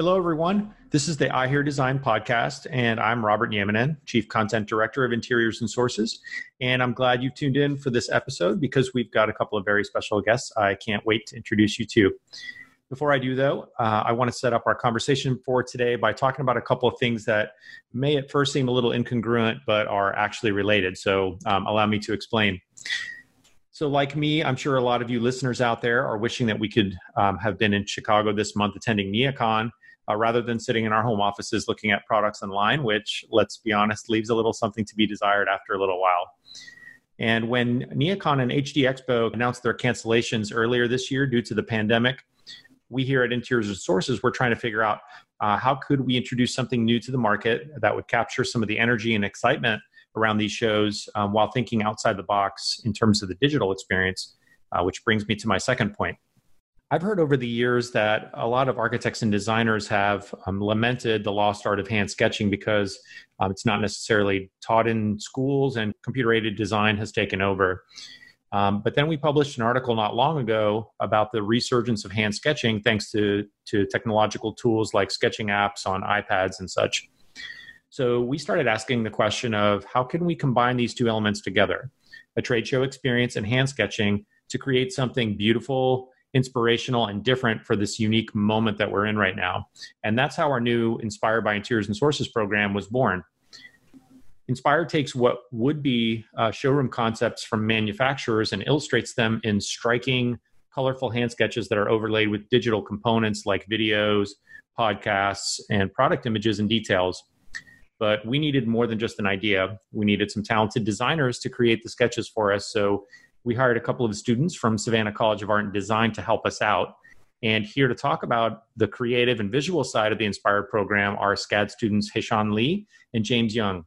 Hello, everyone. This is the I Hear Design podcast, and I'm Robert Nieminen, Chief Content Director of Interiors and Sources. And I'm glad you tuned in for this episode because we've got a couple of very special guests I can't wait to introduce you to. Before I do, though, uh, I want to set up our conversation for today by talking about a couple of things that may at first seem a little incongruent, but are actually related. So, um, allow me to explain. So, like me, I'm sure a lot of you listeners out there are wishing that we could um, have been in Chicago this month attending NeoCon uh, rather than sitting in our home offices looking at products online, which, let's be honest, leaves a little something to be desired after a little while. And when NeoCon and HD Expo announced their cancellations earlier this year due to the pandemic, we here at Interiors and Sources, we're trying to figure out uh, how could we introduce something new to the market that would capture some of the energy and excitement around these shows um, while thinking outside the box in terms of the digital experience, uh, which brings me to my second point. I've heard over the years that a lot of architects and designers have um, lamented the lost art of hand sketching because um, it's not necessarily taught in schools and computer aided design has taken over. Um, but then we published an article not long ago about the resurgence of hand sketching thanks to, to technological tools like sketching apps on iPads and such. So we started asking the question of how can we combine these two elements together, a trade show experience and hand sketching, to create something beautiful inspirational and different for this unique moment that we're in right now. And that's how our new Inspired by Interiors and Sources program was born. Inspire takes what would be uh, showroom concepts from manufacturers and illustrates them in striking, colorful hand sketches that are overlaid with digital components like videos, podcasts, and product images and details. But we needed more than just an idea. We needed some talented designers to create the sketches for us. So we hired a couple of students from Savannah College of Art and Design to help us out. And here to talk about the creative and visual side of the Inspired program are SCAD students Haeshan Lee and James Young.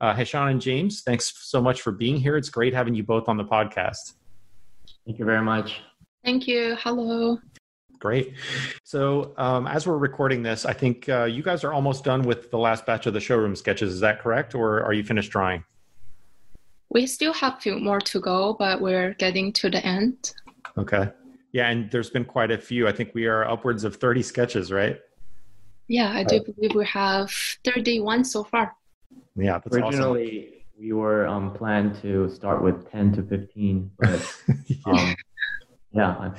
Uh, Haeshan and James, thanks so much for being here. It's great having you both on the podcast. Thank you very much. Thank you. Hello. Great. So, um, as we're recording this, I think uh, you guys are almost done with the last batch of the showroom sketches. Is that correct, or are you finished drawing? We still have a few more to go, but we're getting to the end. Okay. Yeah, and there's been quite a few. I think we are upwards of 30 sketches, right? Yeah, I do believe we have 31 so far. Yeah, that's Originally, awesome. we were um, planned to start with 10 to 15, but um, yeah,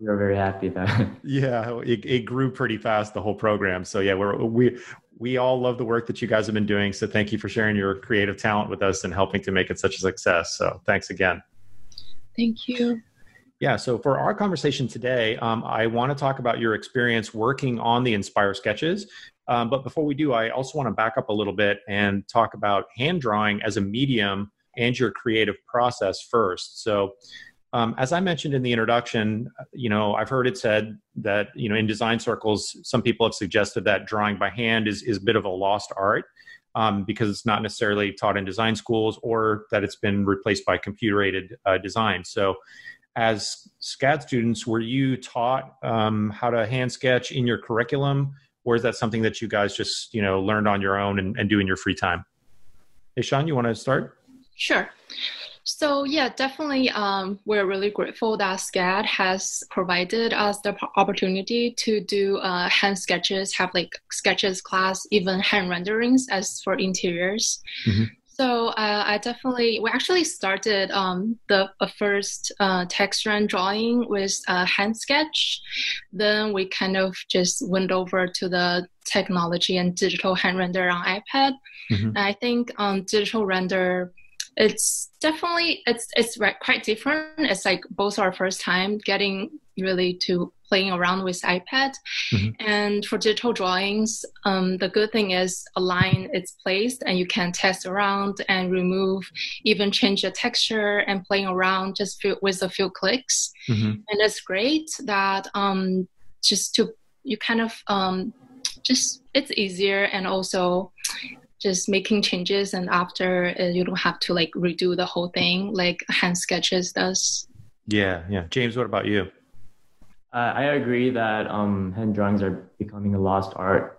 we are very happy that. yeah, it, it grew pretty fast the whole program. So yeah, we're we we all love the work that you guys have been doing. So thank you for sharing your creative talent with us and helping to make it such a success. So thanks again. Thank you. Yeah, so for our conversation today, um, I want to talk about your experience working on the Inspire sketches. Um, but before we do, I also want to back up a little bit and talk about hand drawing as a medium and your creative process first. So, um, as I mentioned in the introduction, you know, I've heard it said that you know in design circles, some people have suggested that drawing by hand is is a bit of a lost art um, because it's not necessarily taught in design schools or that it's been replaced by computer aided uh, design. So, as SCAD students, were you taught um, how to hand sketch in your curriculum, or is that something that you guys just you know learned on your own and, and do in your free time? Haeshan, you want to start? Sure. So yeah, definitely, um, we're really grateful that SCAD has provided us the opportunity to do uh, hand sketches, have like sketches class, even hand renderings as for interiors. Mm-hmm. So uh, I definitely we actually started um, the first uh, text run drawing with a hand sketch. Then we kind of just went over to the technology and digital hand render on iPad. Mm-hmm. I think um, digital render it's definitely it's it's quite different. It's like both our first time getting really to playing around with iPad. Mm-hmm. And for digital drawings, um, the good thing is a line is placed and you can test around and remove, even change the texture and playing around just with a few clicks. Mm-hmm. And it's great that um, just to you kind of um, just it's easier and also just making changes and after uh, you don't have to like redo the whole thing like hand sketches does. Yeah yeah. James what about you? Uh, i agree that um, hand drawings are becoming a lost art.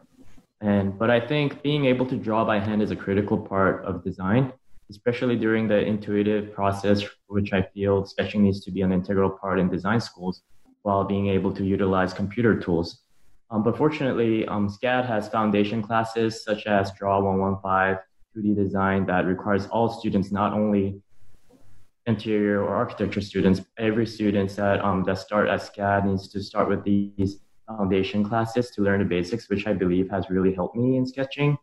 And but i think being able to draw by hand is a critical part of design especially during the intuitive process which i feel sketching needs to be an integral part in design schools while being able to utilize computer tools Um, but fortunately, um, SCAD has foundation classes such as Draw 115, 2D design that requires all students, not only interior or architecture students, every student that um, that start at SCAD needs to start with these foundation classes to learn the basics, which I believe has really helped me in sketching.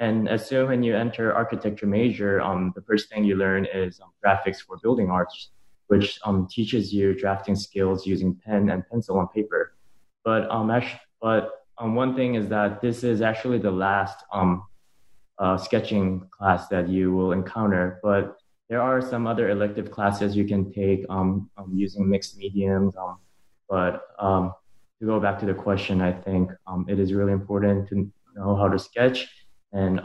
And as soon when you enter architecture major, um, the first thing you learn is um, graphics for building arts, which um, teaches you drafting skills using pen and pencil on paper. But um, actually, but um, one thing is that this is actually the last um, uh, sketching class that you will encounter. But there are some other elective classes you can take um, um using mixed mediums. Um, but um, to go back to the question, I think it is really important to know how to sketch. And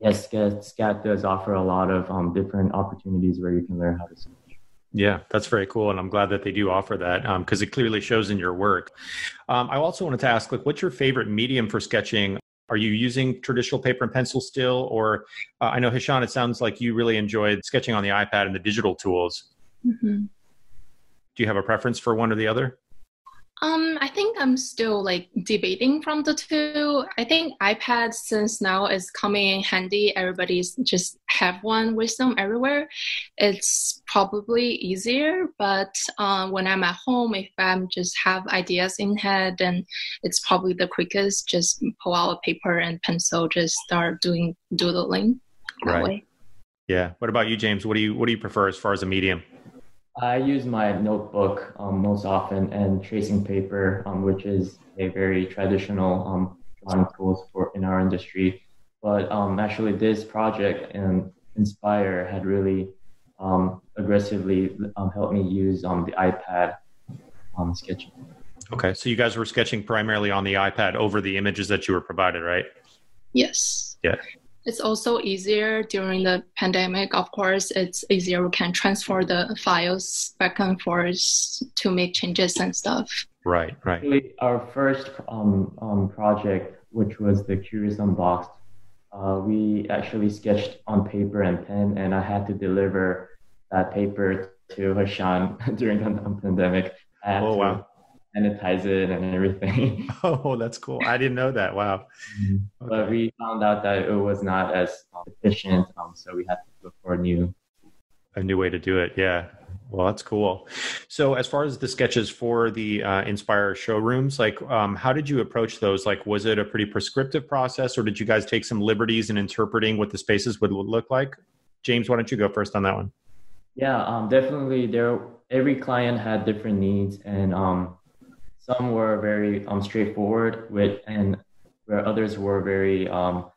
yes, SCAD does offer a lot of different opportunities where you can learn how to sketch. Yeah, that's very cool, and I'm glad that they do offer that because um, it clearly shows in your work. Um, I also wanted to ask, like, what's your favorite medium for sketching? Are you using traditional paper and pencil still, or uh, I know Hishan, it sounds like you really enjoyed sketching on the iPad and the digital tools. Mm-hmm. Do you have a preference for one or the other? Um, I think I'm still like debating from the two. I think iPad since now is coming in handy. Everybody's just have one with them everywhere. It's probably easier, but um, when I'm at home, if I'm just have ideas in head, then it's probably the quickest. Just pull out a paper and pencil, just start doing doodling. right. Way. Yeah. What about you, James? What do you what do you prefer as far as a medium? I use my notebook um, most often and tracing paper, um, which is a very traditional um, drawing tools for in our industry. But um, actually, this project and Inspire had really um, aggressively um, helped me use the iPad sketching. Okay, so you guys were sketching primarily on the iPad over the images that you were provided, right? Yes. Yeah. It's also easier during the pandemic. Of course, it's easier. We can transfer the files back and forth to make changes and stuff. Right, right. Our first um, um, project, which was the Curious Unboxed, uh, we actually sketched on paper and pen, and I had to deliver that paper to Hishan during the pandemic. oh, wow sanitize it and everything. Oh, that's cool. I didn't know that. Wow. Mm-hmm. Okay. But we found out that it was not as efficient, um, so we had to look for a new a new way to do it. Yeah. Well, that's cool. So, as far as the sketches for the uh, Inspire showrooms, like, um, how did you approach those? Like, was it a pretty prescriptive process, or did you guys take some liberties in interpreting what the spaces would look like? James, why don't you go first on that one? Yeah, um, definitely. There, every client had different needs, and um, some were very um, straightforward with, and where others were very, um,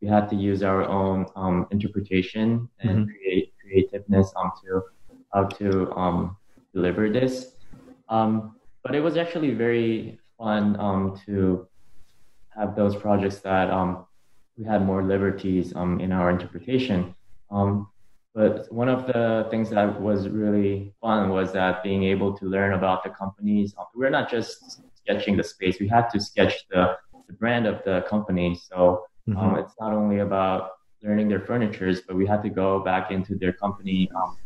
we had to use our own um, interpretation and mm-hmm. create creativeness um, to how to um, deliver this. Um, but it was actually very fun um, to have those projects that um, we had more liberties um, in our interpretation. Um, but one of the things that was really fun was that being able to learn about the companies. We're not just sketching the space; we had to sketch the, the brand of the company. So um, mm-hmm. um, it's not only about learning their furnitures, but we had to go back into their company, um,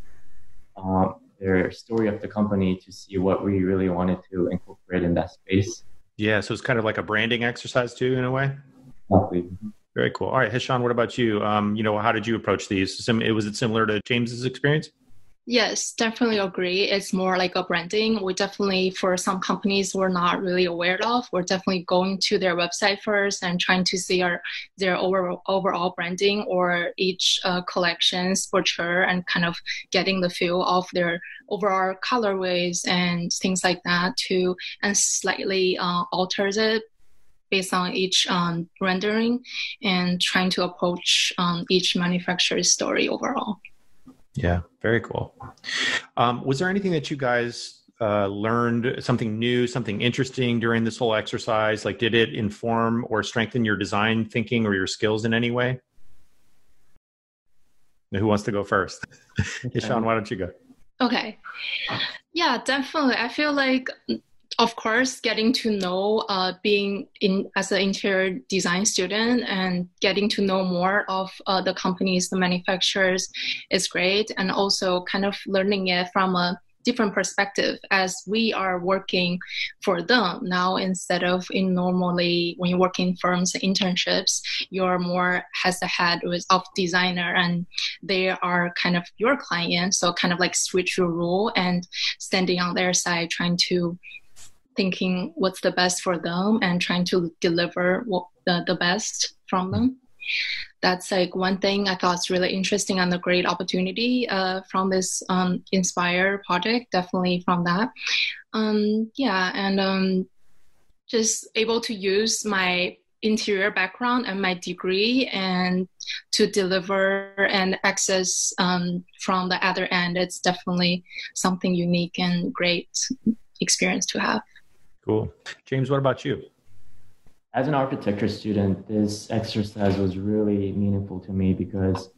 um, their story of the company to see what we really wanted to incorporate in that space. Yeah, so it's kind of like a branding exercise too, in a way. Exactly. Very cool. All right, Hishan, what about you? Um, you know, how did you approach these? Sim- was it similar to James's experience? Yes, definitely agree. It's more like a branding. We definitely, for some companies we're not really aware of, we're definitely going to their website first and trying to see our, their overall, overall branding or each uh, collection's portrayal and kind of getting the feel of their overall colorways and things like that to and slightly uh, alters it based on each um, rendering and trying to approach um, each manufacturer's story overall. Yeah, very cool. Um, was there anything that you guys uh, learned, something new, something interesting during this whole exercise? Like, did it inform or strengthen your design thinking or your skills in any way? Who wants to go first? Hishan, why don't you go? Okay. Yeah, definitely. I feel like of course, getting to know uh, being in as an interior design student and getting to know more of uh, the companies, the manufacturers is great, and also kind of learning it from a different perspective as we are working for them. Now instead of in normally when you work in firms internships you're more has the head with of designer and they are kind of your client. So kind of like switch your role and standing on their side trying to thinking what's the best for them and trying to deliver what the, the best from them that's like one thing I thought is really interesting and a great opportunity uh, from this um, Inspire project. Definitely from that. Um, yeah, and um, just able to use my interior background and my degree and to deliver and access um, from the other end. It's definitely something unique and great experience to have. Cool, James. What about you? as an architecture student, this exercise was really meaningful to me because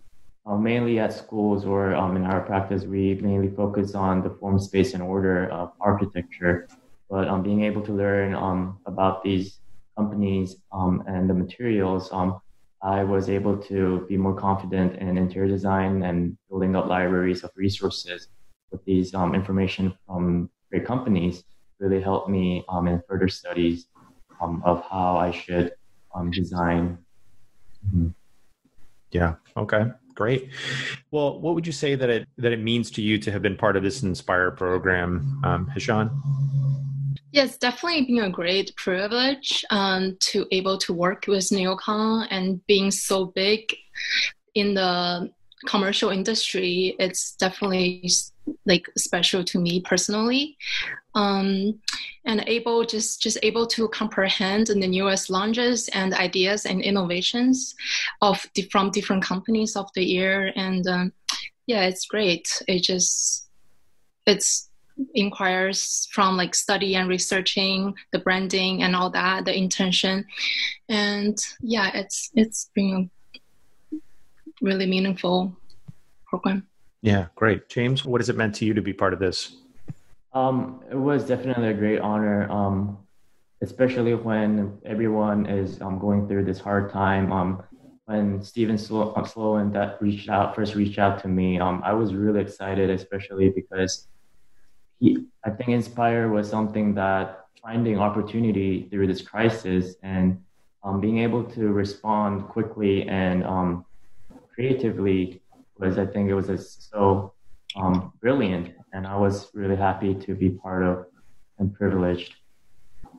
uh, mainly at schools or um, in our practice, we mainly focus on the form, space, and order of architecture. But um, being able to learn um, about these companies um, and the materials, um, I was able to be more confident in interior design and building up libraries of resources with these um, information from great companies really helped me in further studies um, of how I should um, design. Mm-hmm. Yeah. Okay. Great. Well, what would you say that it that it means to you to have been part of this Inspire program, um, Hishan? Yes, definitely been a great privilege um, to able to work with Neocon and being so big in the commercial industry. It's definitely like special to me personally. Um, and able just just able to comprehend the newest launches and ideas and innovations of from different companies of the year. And um, yeah it's great. It just it's inquires from like study and researching the branding and all that the intention. And yeah it's it's been a really meaningful program yeah, great. James, what has it meant to you to be part of this? Um, it was definitely a great honor, um, especially when everyone is um, going through this hard time. Um, when Steven Sloan um, that reached out first reached out to me, um, I was really excited, especially because he, I think Inspire was something that finding opportunity through this crisis and um, being able to respond quickly and um, creatively was I think it was a, so um, brilliant, and I was really happy to be part of and privileged.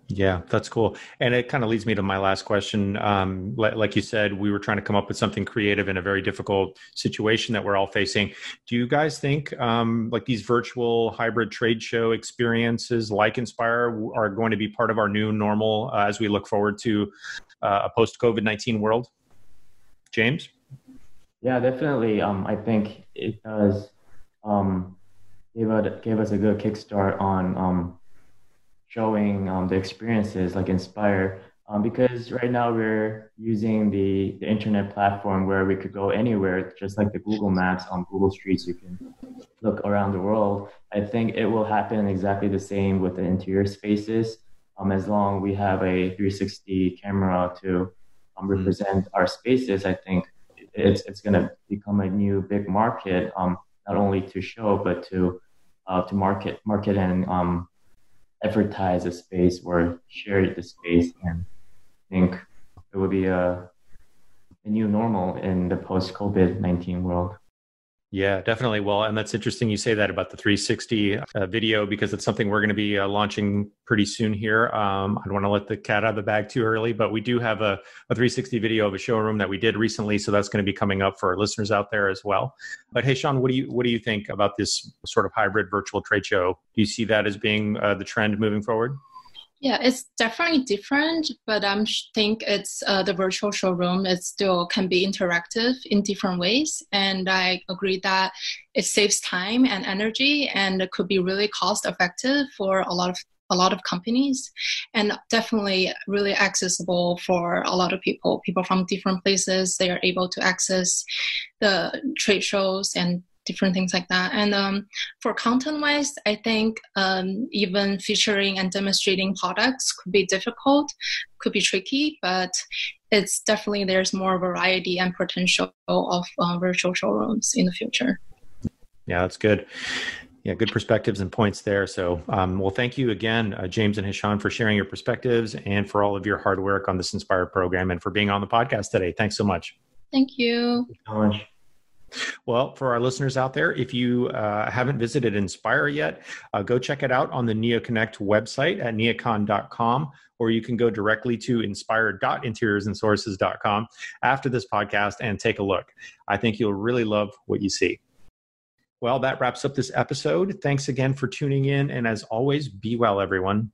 Yeah, that's cool. And it kind of leads me to my last question. Um, like, like, you said, we were trying to come up with something creative in a very difficult situation that we're all facing. Do you guys think um, like these virtual hybrid trade show experiences like Inspire are going to be part of our new normal uh, as we look forward to uh, a post COVID 19 world? James? Yeah, definitely. Um, I think it does um, give, a, give us a good kickstart on um, showing um, the experiences like Inspire. Um, because right now we're using the, the internet platform where we could go anywhere, just like the Google Maps on Google Streets, you can look around the world. I think it will happen exactly the same with the interior spaces. Um, as long we have a 360 camera to um, mm-hmm. represent our spaces, I think it's it's going to become a new big market, um, not only to show but to uh, to market market and um, advertise the space or share the space. And I think it will be a a new normal in the post COVID nineteen world. Yeah, definitely. Well, and that's interesting you say that about the 360 uh, video because it's something we're going to be uh, launching pretty soon here. Um, I don't want to let the cat out of the bag too early, but we do have a, a 360 video of a showroom that we did recently, so that's going to be coming up for our listeners out there as well. But Haeshan, what do you what do you think about this sort of hybrid virtual trade show? Do you see that as being uh, the trend moving forward? Yeah, it's definitely different, but I think it's uh, the virtual showroom. It still can be interactive in different ways, and I agree that it saves time and energy, and it could be really cost effective for a lot of a lot of companies, and definitely really accessible for a lot of people. People from different places they are able to access the trade shows and different things like that. And um, for content wise, I think um, even featuring and demonstrating products could be difficult, could be tricky, but it's definitely there's more variety and potential of uh, virtual showrooms in the future. Yeah, that's good. Yeah, good perspectives and points there. So, um, well, thank you again, uh, James and Hishan, for sharing your perspectives and for all of your hard work on this Inspire program and for being on the podcast today. Thanks so much. Thank you. Thank you so much. Well, for our listeners out there, if you uh, haven't visited Inspire yet, uh, go check it out on the NeoConnect website at neocon.com, or you can go directly to inspire.interiorsandsources.com after this podcast and take a look. I think you'll really love what you see. Well, that wraps up this episode. Thanks again for tuning in. And as always, be well, everyone.